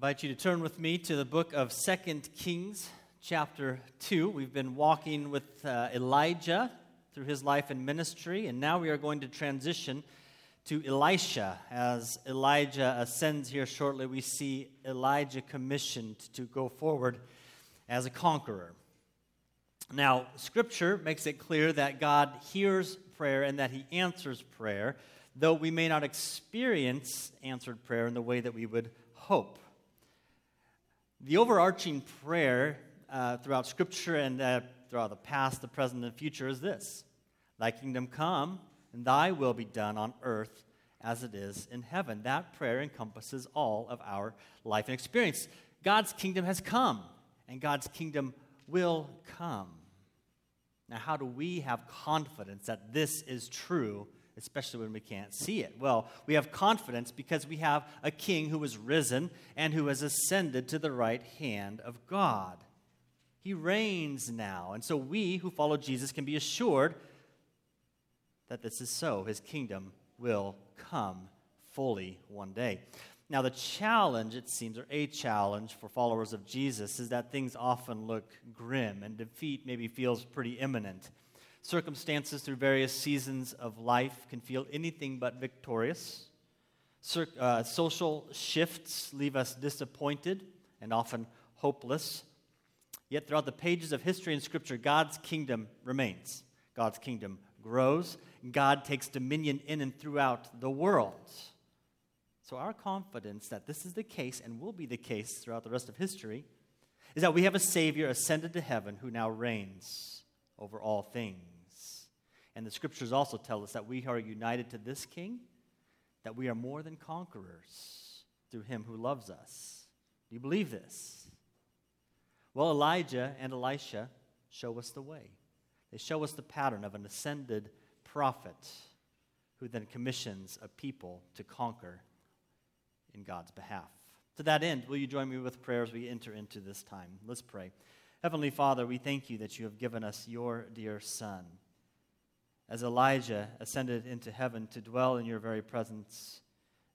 invite you to turn with me to the book of Second Kings, chapter 2. We've been walking with uh, Elijah through his life and ministry, and now we are going to transition to Elisha. As Elijah ascends here shortly, we see Elijah commissioned to go forward as a conqueror. Now, Scripture makes it clear that God hears prayer and that He answers prayer, though we may not experience answered prayer in the way that we would hope. The overarching prayer uh, throughout Scripture and uh, throughout the past, the present, and the future is this Thy kingdom come, and thy will be done on earth as it is in heaven. That prayer encompasses all of our life and experience. God's kingdom has come, and God's kingdom will come. Now, how do we have confidence that this is true especially when we can't see it? Well, we have confidence because we have a king who was risen and who has ascended to the right hand of God. He reigns now. And so we who follow Jesus can be assured that this is so. His kingdom will come fully one day. Now, the challenge, it seems, or a challenge for followers of Jesus, is that things often look grim and defeat maybe feels pretty imminent. Circumstances through various seasons of life can feel anything but victorious. Cir- uh, social shifts leave us disappointed and often hopeless. Yet, throughout the pages of history and scripture, God's kingdom remains. God's kingdom grows. God takes dominion in and throughout the world. So, our confidence that this is the case and will be the case throughout the rest of history is that we have a Savior ascended to heaven who now reigns over all things. And the scriptures also tell us that we are united to this king, that we are more than conquerors through him who loves us. Do you believe this? Well, Elijah and Elisha show us the way. They show us the pattern of an ascended prophet who then commissions a people to conquer in God's behalf. To that end, will you join me with prayer as we enter into this time? Let's pray. Heavenly Father, we thank you that you have given us your dear Son as Elijah ascended into heaven to dwell in your very presence,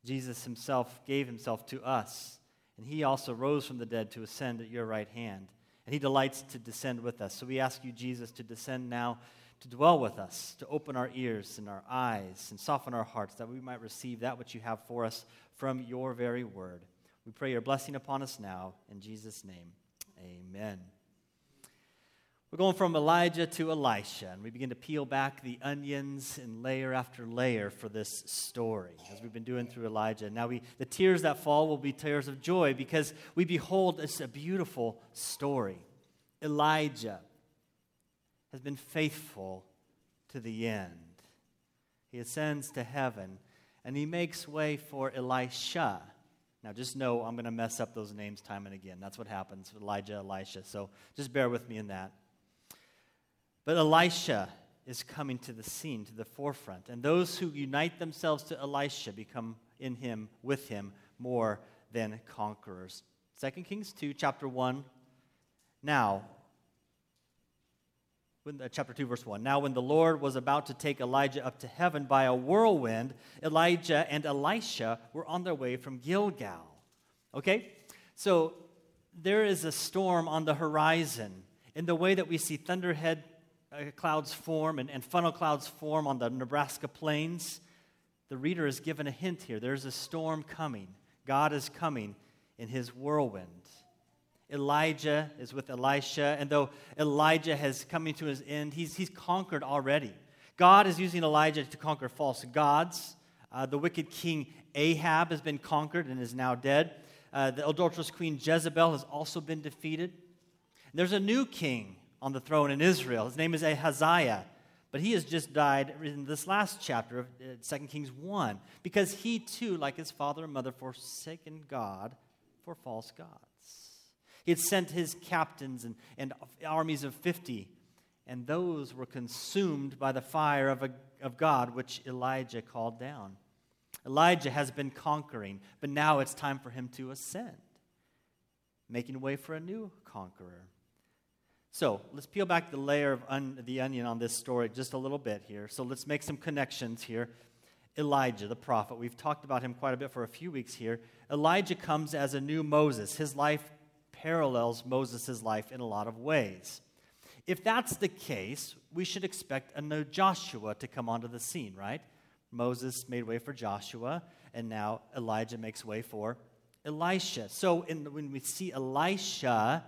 Jesus himself gave himself to us, and he also rose from the dead to ascend at your right hand. And he delights to descend with us. So we ask you, Jesus, to descend now, to dwell with us, to open our ears and our eyes, and soften our hearts, that we might receive that which you have for us from your very word. We pray your blessing upon us now. In Jesus' name, amen. We're going from Elijah to Elisha, and we begin to peel back the onions and layer after layer for this story, as we've been doing through Elijah. Now, we, the tears that fall will be tears of joy because we behold this a beautiful story. Elijah has been faithful to the end. He ascends to heaven, and he makes way for Elisha. Now, just know I'm going to mess up those names time and again. That's what happens Elijah, Elisha. So just bear with me in that. But Elisha is coming to the scene, to the forefront. And those who unite themselves to Elisha become in him, with him, more than conquerors. 2 Kings 2, chapter 1. Now, when, uh, chapter 2, verse 1. Now, when the Lord was about to take Elijah up to heaven by a whirlwind, Elijah and Elisha were on their way from Gilgal. Okay? So, there is a storm on the horizon. In the way that we see thunderhead clouds form and, and funnel clouds form on the Nebraska plains, the reader is given a hint here. There's a storm coming. God is coming in his whirlwind. Elijah is with Elisha, and though Elijah has coming to his end, he's, he's conquered already. God is using Elijah to conquer false gods. Uh, the wicked king Ahab has been conquered and is now dead. Uh, the adulterous queen Jezebel has also been defeated. And there's a new king on the throne in Israel. His name is Ahaziah, but he has just died in this last chapter of 2 uh, Kings 1 because he too, like his father and mother, forsaken God for false gods. He had sent his captains and, and armies of 50, and those were consumed by the fire of, a, of God, which Elijah called down. Elijah has been conquering, but now it's time for him to ascend, making way for a new conqueror. So let's peel back the layer of un- the onion on this story just a little bit here. So let's make some connections here. Elijah, the prophet. We've talked about him quite a bit for a few weeks here. Elijah comes as a new Moses. His life parallels Moses' life in a lot of ways. If that's the case, we should expect a new Joshua to come onto the scene, right? Moses made way for Joshua, and now Elijah makes way for Elisha. So in, when we see Elisha,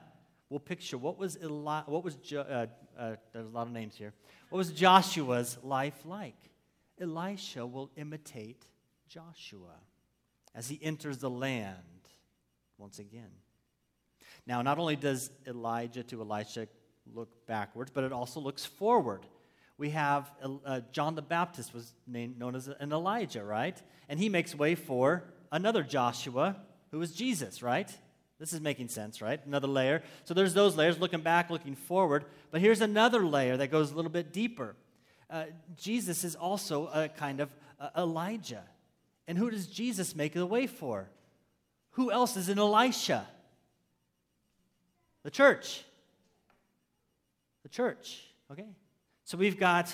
we'll picture what was Eli, what was jo, uh, uh, there's a lot of names here. What was Joshua's life like? Elisha will imitate Joshua as he enters the land once again. Now, not only does Elijah to Elisha look backwards, but it also looks forward. We have uh, John the Baptist was named, known as an Elijah, right? And he makes way for another Joshua, who is Jesus, right? This is making sense, right? Another layer. So there's those layers, looking back, looking forward. But here's another layer that goes a little bit deeper. Uh, Jesus is also a kind of uh, Elijah. And who does Jesus make the way for? Who else is in Elisha? The church. The church, okay? So we've got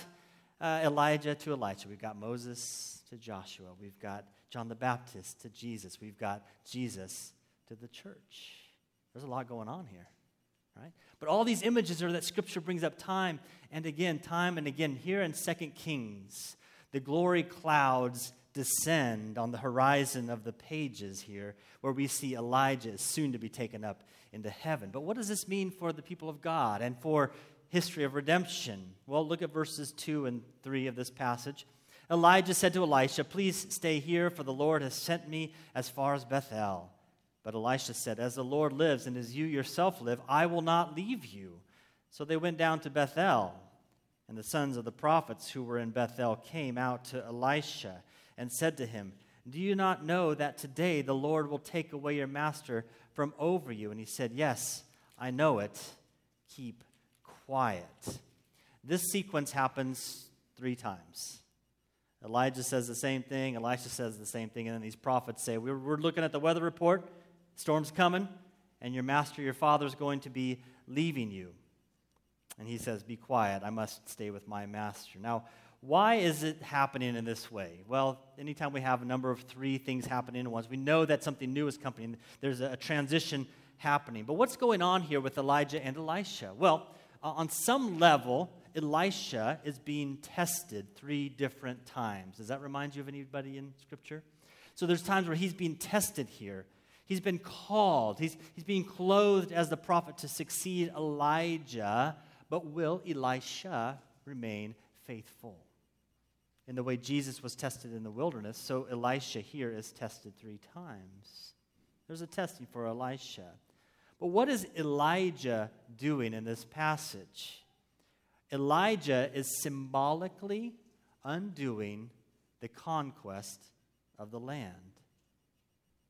uh, Elijah to Elisha. We've got Moses to Joshua. We've got John the Baptist to Jesus. We've got Jesus to the church. There's a lot going on here, right? But all these images are that Scripture brings up time and again, time and again. Here in Second Kings, the glory clouds descend on the horizon of the pages here, where we see Elijah is soon to be taken up into heaven. But what does this mean for the people of God and for history of redemption? Well, look at verses 2 and 3 of this passage. Elijah said to Elisha, Please stay here, for the Lord has sent me as far as Bethel. But Elisha said, As the Lord lives and as you yourself live, I will not leave you. So they went down to Bethel. And the sons of the prophets who were in Bethel came out to Elisha and said to him, Do you not know that today the Lord will take away your master from over you? And he said, Yes, I know it. Keep quiet. This sequence happens three times. Elijah says the same thing, Elisha says the same thing, and then these prophets say, We're, looking at the weather report. Storm's coming, and your master, your father's going to be leaving you. And he says, Be quiet. I must stay with my master. Now, why is it happening in this way? Well, anytime we have a number of three things happening at once, we know that something new is coming. There's a transition happening. But what's going on here with Elijah and Elisha? Well, uh, on some level, Elisha is being tested three different times. Does that remind you of anybody in Scripture? So there's times where he's being tested here. He's been called, he's, he's being clothed as the prophet to succeed Elijah, but will Elisha remain faithful? In the way Jesus was tested in the wilderness, so Elisha here is tested three times. There's a testing for Elisha. But what is Elijah doing in this passage? Elijah is symbolically undoing the conquest of the land.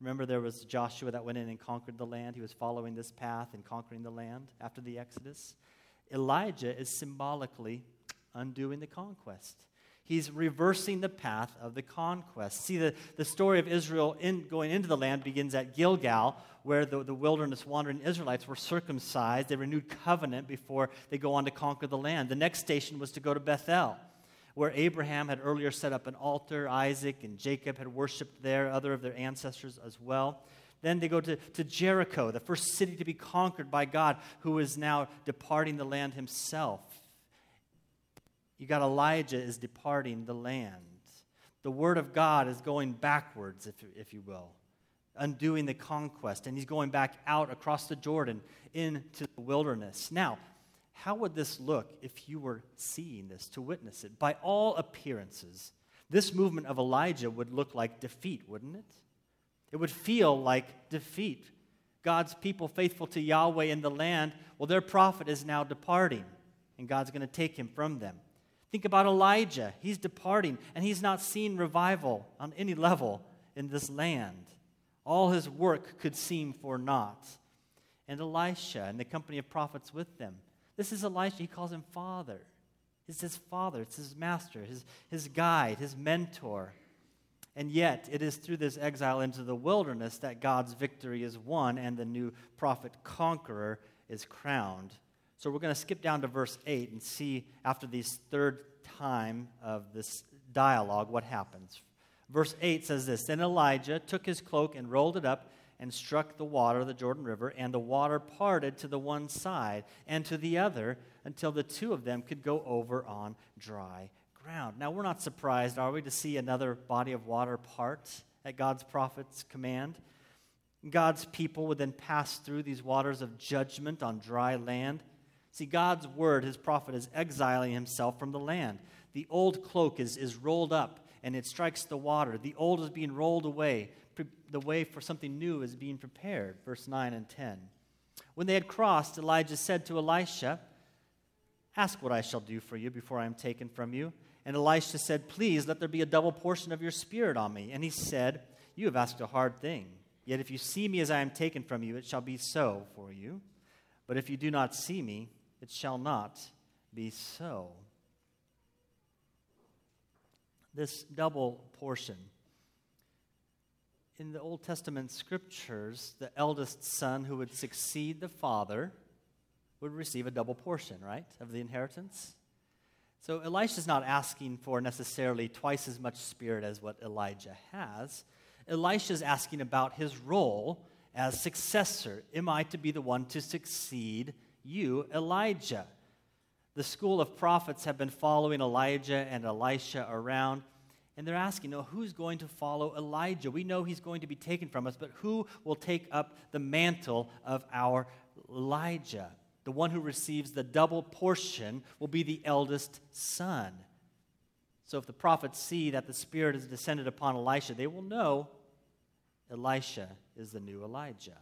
Remember, there was Joshua that went in and conquered the land. He was following this path and conquering the land after the Exodus. Elijah is symbolically undoing the conquest. He's reversing the path of the conquest. See, the, the story of Israel in, going into the land begins at Gilgal, where the, the wilderness wandering Israelites were circumcised. They renewed covenant before they go on to conquer the land. The next station was to go to Bethel where Abraham had earlier set up an altar, Isaac and Jacob had worshiped there, other of their ancestors as well. Then they go to, to Jericho, the first city to be conquered by God, who is now departing the land himself. You got Elijah is departing the land. The word of God is going backwards, if, if you will, undoing the conquest. And he's going back out across the Jordan into the wilderness. Now, how would this look if you were seeing this to witness it? By all appearances, this movement of Elijah would look like defeat, wouldn't it? It would feel like defeat. God's people faithful to Yahweh in the land, well, their prophet is now departing, and God's going to take him from them. Think about Elijah. He's departing, and he's not seeing revival on any level in this land. All his work could seem for naught. And Elisha and the company of prophets with them this is Elisha. He calls him father. It's his father, it's his master, his, his guide, his mentor. And yet, it is through this exile into the wilderness that God's victory is won and the new prophet conqueror is crowned. So we're going to skip down to verse 8 and see after this third time of this dialogue what happens. Verse 8 says this Then Elijah took his cloak and rolled it up and struck the water of the Jordan River, and the water parted to the one side and to the other until the two of them could go over on dry ground. Now, we're not surprised, are we, to see another body of water part at God's prophet's command? God's people would then pass through these waters of judgment on dry land. See, God's word, his prophet, is exiling himself from the land. The old cloak is, is rolled up and it strikes the water. The old is being rolled away. The way for something new is being prepared. Verse 9 and 10. When they had crossed, Elijah said to Elisha, Ask what I shall do for you before I am taken from you. And Elisha said, Please let there be a double portion of your spirit on me. And he said, You have asked a hard thing. Yet if you see me as I am taken from you, it shall be so for you. But if you do not see me, it shall not be so. This double portion. In the Old Testament scriptures, the eldest son who would succeed the father would receive a double portion, right, of the inheritance. So Elisha's not asking for necessarily twice as much spirit as what Elijah has. Elisha's asking about his role as successor. Am I to be the one to succeed you, Elijah? The school of prophets have been following Elijah and Elisha around, and they're asking, "No, who's going to follow Elijah? We know he's going to be taken from us, but who will take up the mantle of our Elijah? The one who receives the double portion will be the eldest son. So if the prophets see that the Spirit has descended upon Elisha, they will know Elisha is the new Elijah.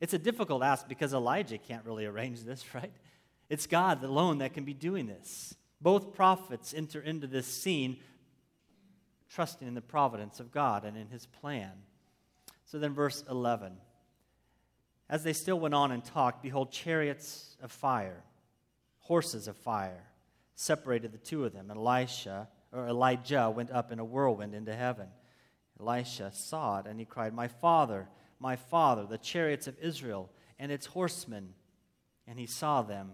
It's a difficult ask because Elijah can't really arrange this, right? It's God alone that can be doing this. Both prophets enter into this scene trusting in the providence of God and in his plan. So then, verse 11. As they still went on and talked, behold, chariots of fire, horses of fire, separated the two of them. And Elisha, or Elijah went up in a whirlwind into heaven. Elisha saw it, and he cried, My father, my father, the chariots of Israel and its horsemen. And he saw them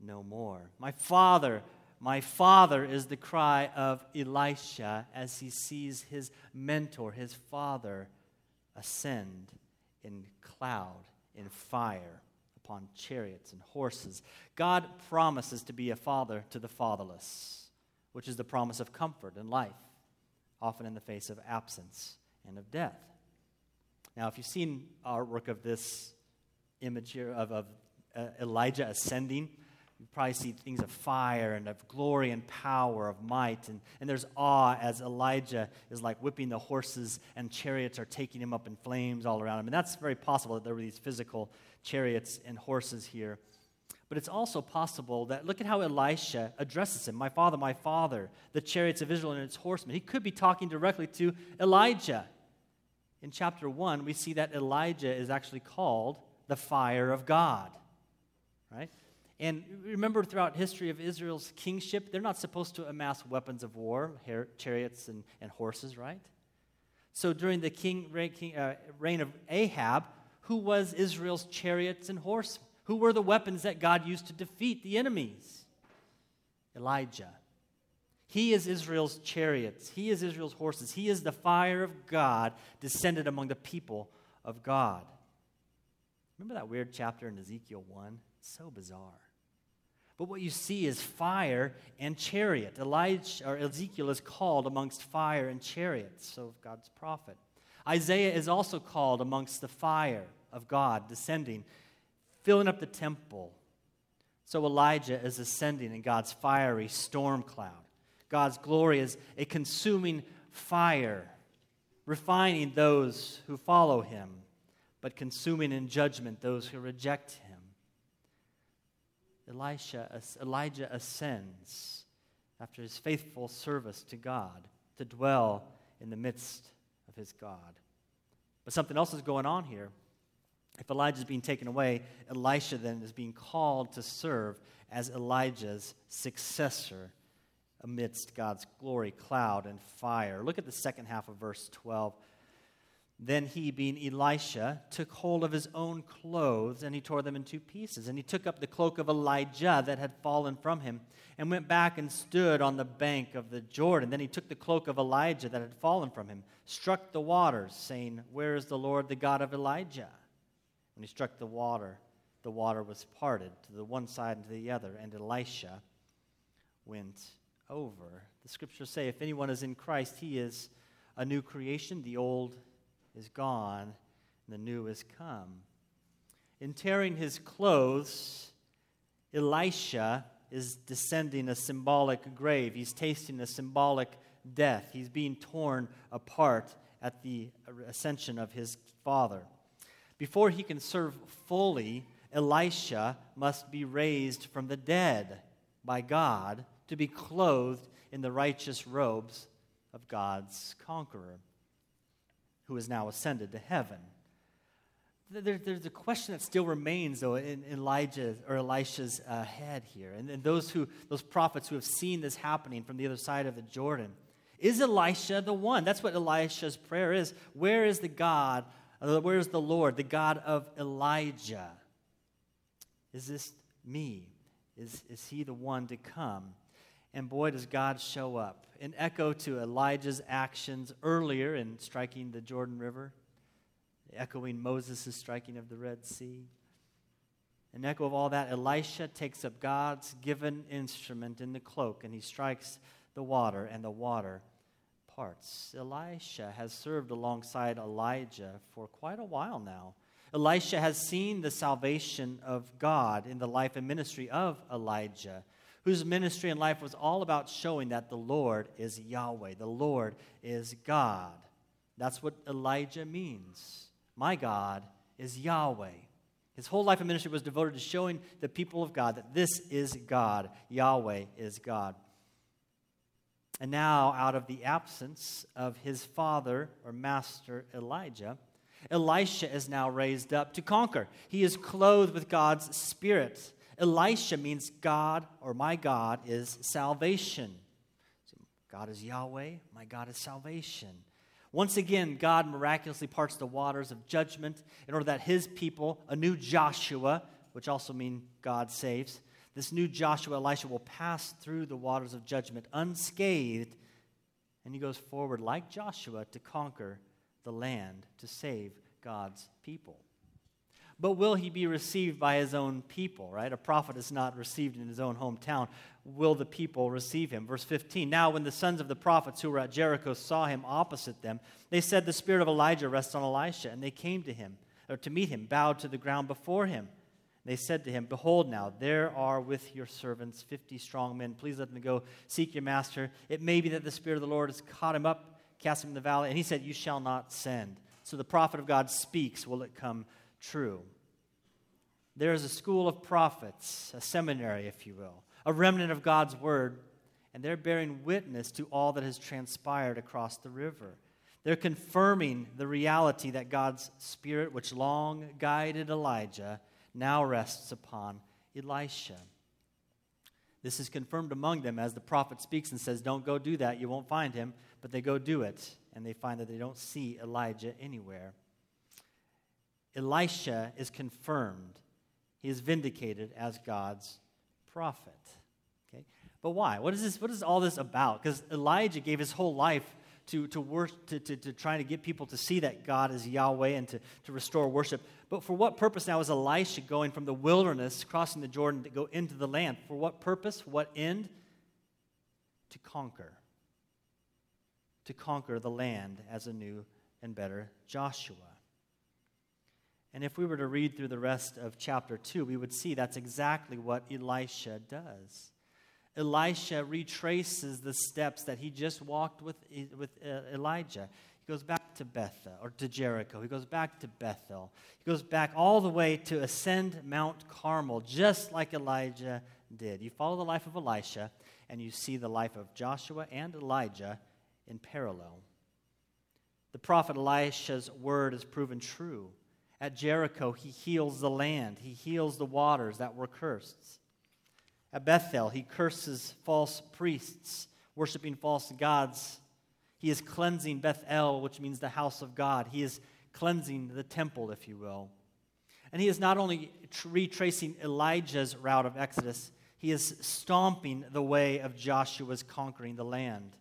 no more. My father, my father is the cry of Elisha as he sees his mentor, his father, ascend in cloud, in fire, upon chariots and horses. God promises to be a father to the fatherless, which is the promise of comfort and life, often in the face of absence and of death. Now, if you've seen artwork of this image here of, of uh, Elijah ascending, you probably see things of fire and of glory and power, of might. And, and there's awe as Elijah is like whipping the horses and chariots are taking him up in flames all around him. And that's very possible that there were these physical chariots and horses here. But it's also possible that look at how Elisha addresses him My father, my father, the chariots of Israel and its horsemen. He could be talking directly to Elijah. In chapter 1, we see that Elijah is actually called the fire of God. Right? And remember, throughout history of Israel's kingship, they're not supposed to amass weapons of war, chariots and, and horses, right? So during the king, reign, uh, reign of Ahab, who was Israel's chariots and horse? Who were the weapons that God used to defeat the enemies? Elijah. He is Israel's chariots. He is Israel's horses. He is the fire of God descended among the people of God. Remember that weird chapter in Ezekiel 1? It's so bizarre. But what you see is fire and chariot. Elijah or Ezekiel is called amongst fire and chariots, so God's prophet. Isaiah is also called amongst the fire of God descending, filling up the temple. So Elijah is ascending in God's fiery storm cloud. God's glory is a consuming fire, refining those who follow him, but consuming in judgment those who reject him. Elisha, Elijah ascends after his faithful service to God to dwell in the midst of his God. But something else is going on here. If Elijah is being taken away, Elisha then is being called to serve as Elijah's successor amidst God's glory, cloud, and fire. Look at the second half of verse 12. Then he, being Elisha, took hold of his own clothes and he tore them in two pieces. And he took up the cloak of Elijah that had fallen from him and went back and stood on the bank of the Jordan. Then he took the cloak of Elijah that had fallen from him, struck the waters, saying, Where is the Lord, the God of Elijah? When he struck the water, the water was parted to the one side and to the other, and Elisha went over. The scriptures say, If anyone is in Christ, he is a new creation. The old is gone, and the new has come. In tearing his clothes, Elisha is descending a symbolic grave. He's tasting a symbolic death. He's being torn apart at the ascension of his father. Before he can serve fully, Elisha must be raised from the dead by God to be clothed in the righteous robes of God's conqueror who is now ascended to heaven. There, there's a question that still remains, though, in Elijah or Elisha's uh, head here, and, and those who, those prophets who have seen this happening from the other side of the Jordan. Is Elisha the one? That's what Elisha's prayer is. Where is the God? Uh, where is the Lord, the God of Elijah? Is this me? Is, is he the one to come? And boy, does God show up an echo to Elijah's actions earlier in striking the Jordan River, echoing Moses' striking of the Red Sea. An echo of all that, Elisha takes up God's given instrument in the cloak and he strikes the water, and the water parts. Elisha has served alongside Elijah for quite a while now. Elisha has seen the salvation of God in the life and ministry of Elijah whose ministry and life was all about showing that the Lord is Yahweh, the Lord is God. That's what Elijah means. My God is Yahweh. His whole life and ministry was devoted to showing the people of God that this is God, Yahweh is God. And now, out of the absence of his father or master Elijah, Elisha is now raised up to conquer. He is clothed with God's Spirit. Elisha means God or my God is salvation. God is Yahweh, my God is salvation. Once again, God miraculously parts the waters of judgment in order that his people, a new Joshua, which also means God saves, this new Joshua, Elisha, will pass through the waters of judgment unscathed, and he goes forward like Joshua to conquer the land, to save God's people. But will he be received by his own people, right? A prophet is not received in his own hometown. Will the people receive him? Verse 15 Now, when the sons of the prophets who were at Jericho saw him opposite them, they said, The spirit of Elijah rests on Elisha. And they came to him, or to meet him, bowed to the ground before him. They said to him, Behold, now there are with your servants fifty strong men. Please let them go seek your master. It may be that the Spirit of the Lord has caught him up, cast him in the valley. And he said, You shall not send. So the prophet of God speaks. Will it come true. There is a school of prophets, a seminary, if you will, a remnant of God's word, and they're bearing witness to all that has transpired across the river. They're confirming the reality that God's Spirit, which long guided Elijah, now rests upon Elisha. This is confirmed among them as the prophet speaks and says, Don't go do that, you won't find him. But they go do it, and they find that they don't see Elijah anywhere. Elisha is confirmed. He is vindicated as God's prophet. Okay? But why? What is, this, what is all this about? Because Elijah gave his whole life to, to, work, to, to, to trying to get people to see that God is Yahweh and to, to restore worship. But for what purpose now is Elisha going from the wilderness, crossing the Jordan to go into the land? For what purpose? What end? To conquer. To conquer the land as a new and better Joshua. And if we were to read through the rest of chapter 2, we would see that's exactly what Elisha does. Elisha retraces the steps that he just walked with, with uh, Elijah. He goes back to Bethel or to Jericho. He goes back to Bethel. He goes back all the way to ascend Mount Carmel, just like Elijah did. You follow the life of Elisha, and you see the life of Joshua and Elijah in parallel. The prophet Elisha's word is proven true. At Jericho, he heals the land, he heals the waters that were cursed. At Bethel, he curses false priests, worshiping false gods. He is cleansing Bethel, which means the house of God. He is cleansing the temple, if you will. And he is not only retracing Elijah's route of Exodus, he is stomping the way of Joshua's conquering the land.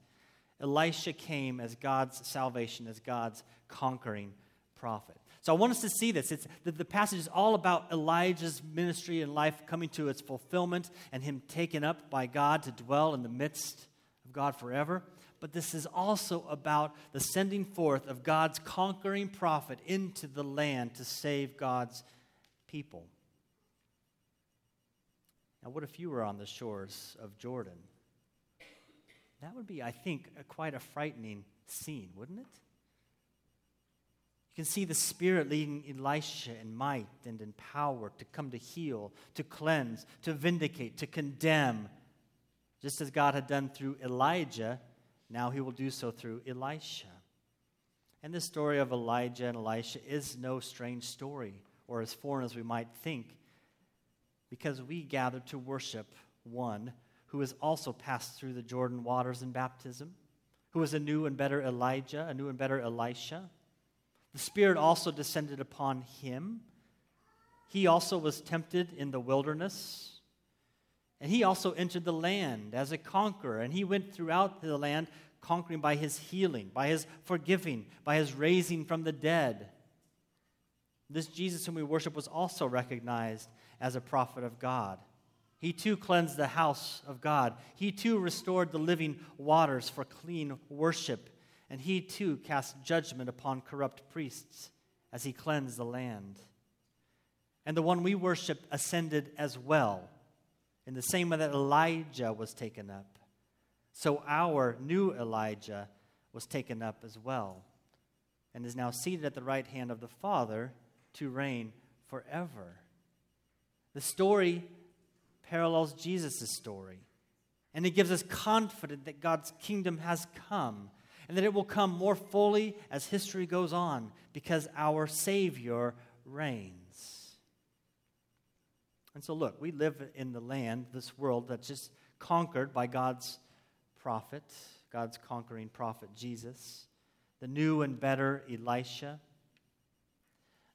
Elisha came as God's salvation, as God's conquering prophet. So I want us to see this. It's, the, the passage is all about Elijah's ministry and life coming to its fulfillment and him taken up by God to dwell in the midst of God forever. But this is also about the sending forth of God's conquering prophet into the land to save God's people. Now, what if you were on the shores of Jordan? That would be, I think, a, quite a frightening scene, wouldn't it? You can see the Spirit leading Elisha in might and in power to come to heal, to cleanse, to vindicate, to condemn. Just as God had done through Elijah, now he will do so through Elisha. And this story of Elijah and Elisha is no strange story or as foreign as we might think, because we gather to worship one who has also passed through the Jordan waters in baptism, who is a new and better Elijah, a new and better Elisha the Spirit also descended upon him. He also was tempted in the wilderness. And he also entered the land as a conqueror. And he went throughout the land conquering by his healing, by his forgiving, by his raising from the dead. This Jesus whom we worship was also recognized as a prophet of God. He too cleansed the house of God. He too restored the living waters for clean worship and he too cast judgment upon corrupt priests as he cleansed the land. And the one we worship ascended as well, in the same way that Elijah was taken up. So our new Elijah was taken up as well, and is now seated at the right hand of the Father to reign forever. The story parallels Jesus' story, and it gives us confidence that God's kingdom has come and that it will come more fully as history goes on because our Savior reigns. And so, look, we live in the land, this world that's just conquered by God's prophet, God's conquering prophet Jesus, the new and better Elisha.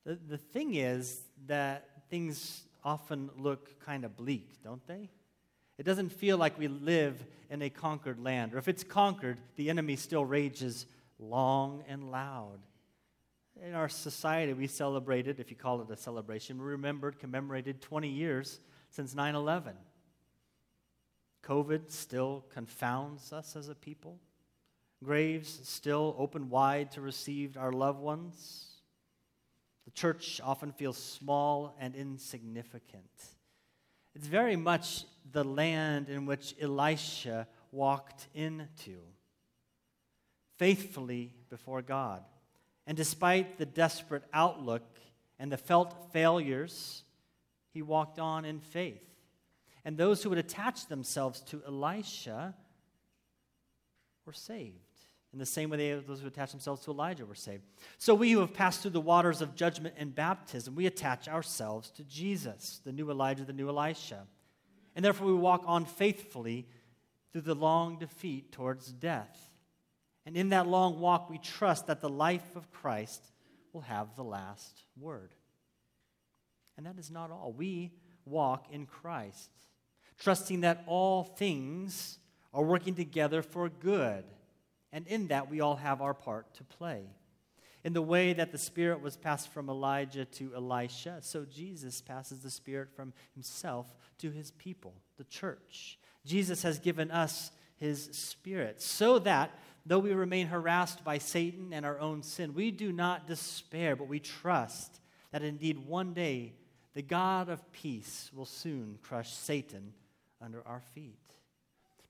The, the thing is that things often look kind of bleak, don't they? It doesn't feel like we live in a conquered land. Or if it's conquered, the enemy still rages long and loud. In our society, we celebrated, if you call it a celebration, we remembered, commemorated 20 years since 9 11. COVID still confounds us as a people. Graves still open wide to receive our loved ones. The church often feels small and insignificant. It's very much the land in which Elisha walked into, faithfully before God. And despite the desperate outlook and the felt failures, he walked on in faith. And those who would attach themselves to Elisha were saved. In the same way, they, those who attach themselves to Elijah were saved. So, we who have passed through the waters of judgment and baptism, we attach ourselves to Jesus, the new Elijah, the new Elisha. And therefore, we walk on faithfully through the long defeat towards death. And in that long walk, we trust that the life of Christ will have the last word. And that is not all. We walk in Christ, trusting that all things are working together for good and in that, we all have our part to play. In the way that the Spirit was passed from Elijah to Elisha, so Jesus passes the Spirit from himself to his people, the church. Jesus has given us his Spirit so that, though we remain harassed by Satan and our own sin, we do not despair, but we trust that indeed one day the God of peace will soon crush Satan under our feet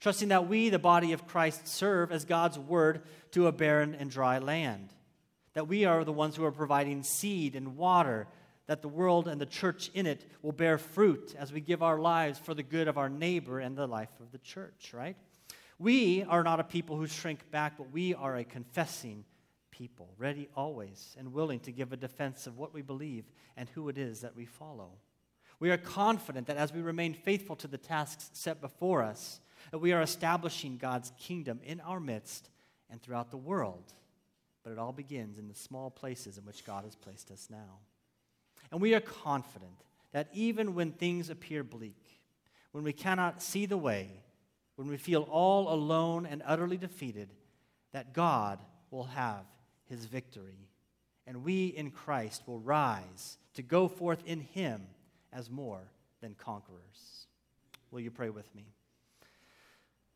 trusting that we, the body of Christ, serve as God's word to a barren and dry land. That we are the ones who are providing seed and water, that the world and the church in it will bear fruit as we give our lives for the good of our neighbor and the life of the church, right? We are not a people who shrink back, but we are a confessing people, ready always and willing to give a defense of what we believe and who it is that we follow. We are confident that as we remain faithful to the tasks set before us, that we are establishing God's kingdom in our midst and throughout the world. But it all begins in the small places in which God has placed us now. And we are confident that even when things appear bleak, when we cannot see the way, when we feel all alone and utterly defeated, that God will have his victory. And we in Christ will rise to go forth in him as more than conquerors. Will you pray with me?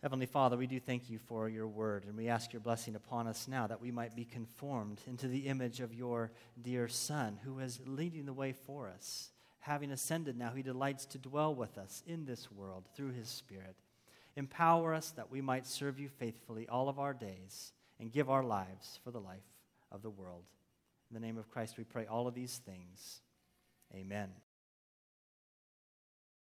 Heavenly Father, we do thank you for your word, and we ask your blessing upon us now that we might be conformed into the image of your dear Son, who is leading the way for us. Having ascended now, he delights to dwell with us in this world through his Spirit. Empower us that we might serve you faithfully all of our days and give our lives for the life of the world. In the name of Christ, we pray all of these things. Amen.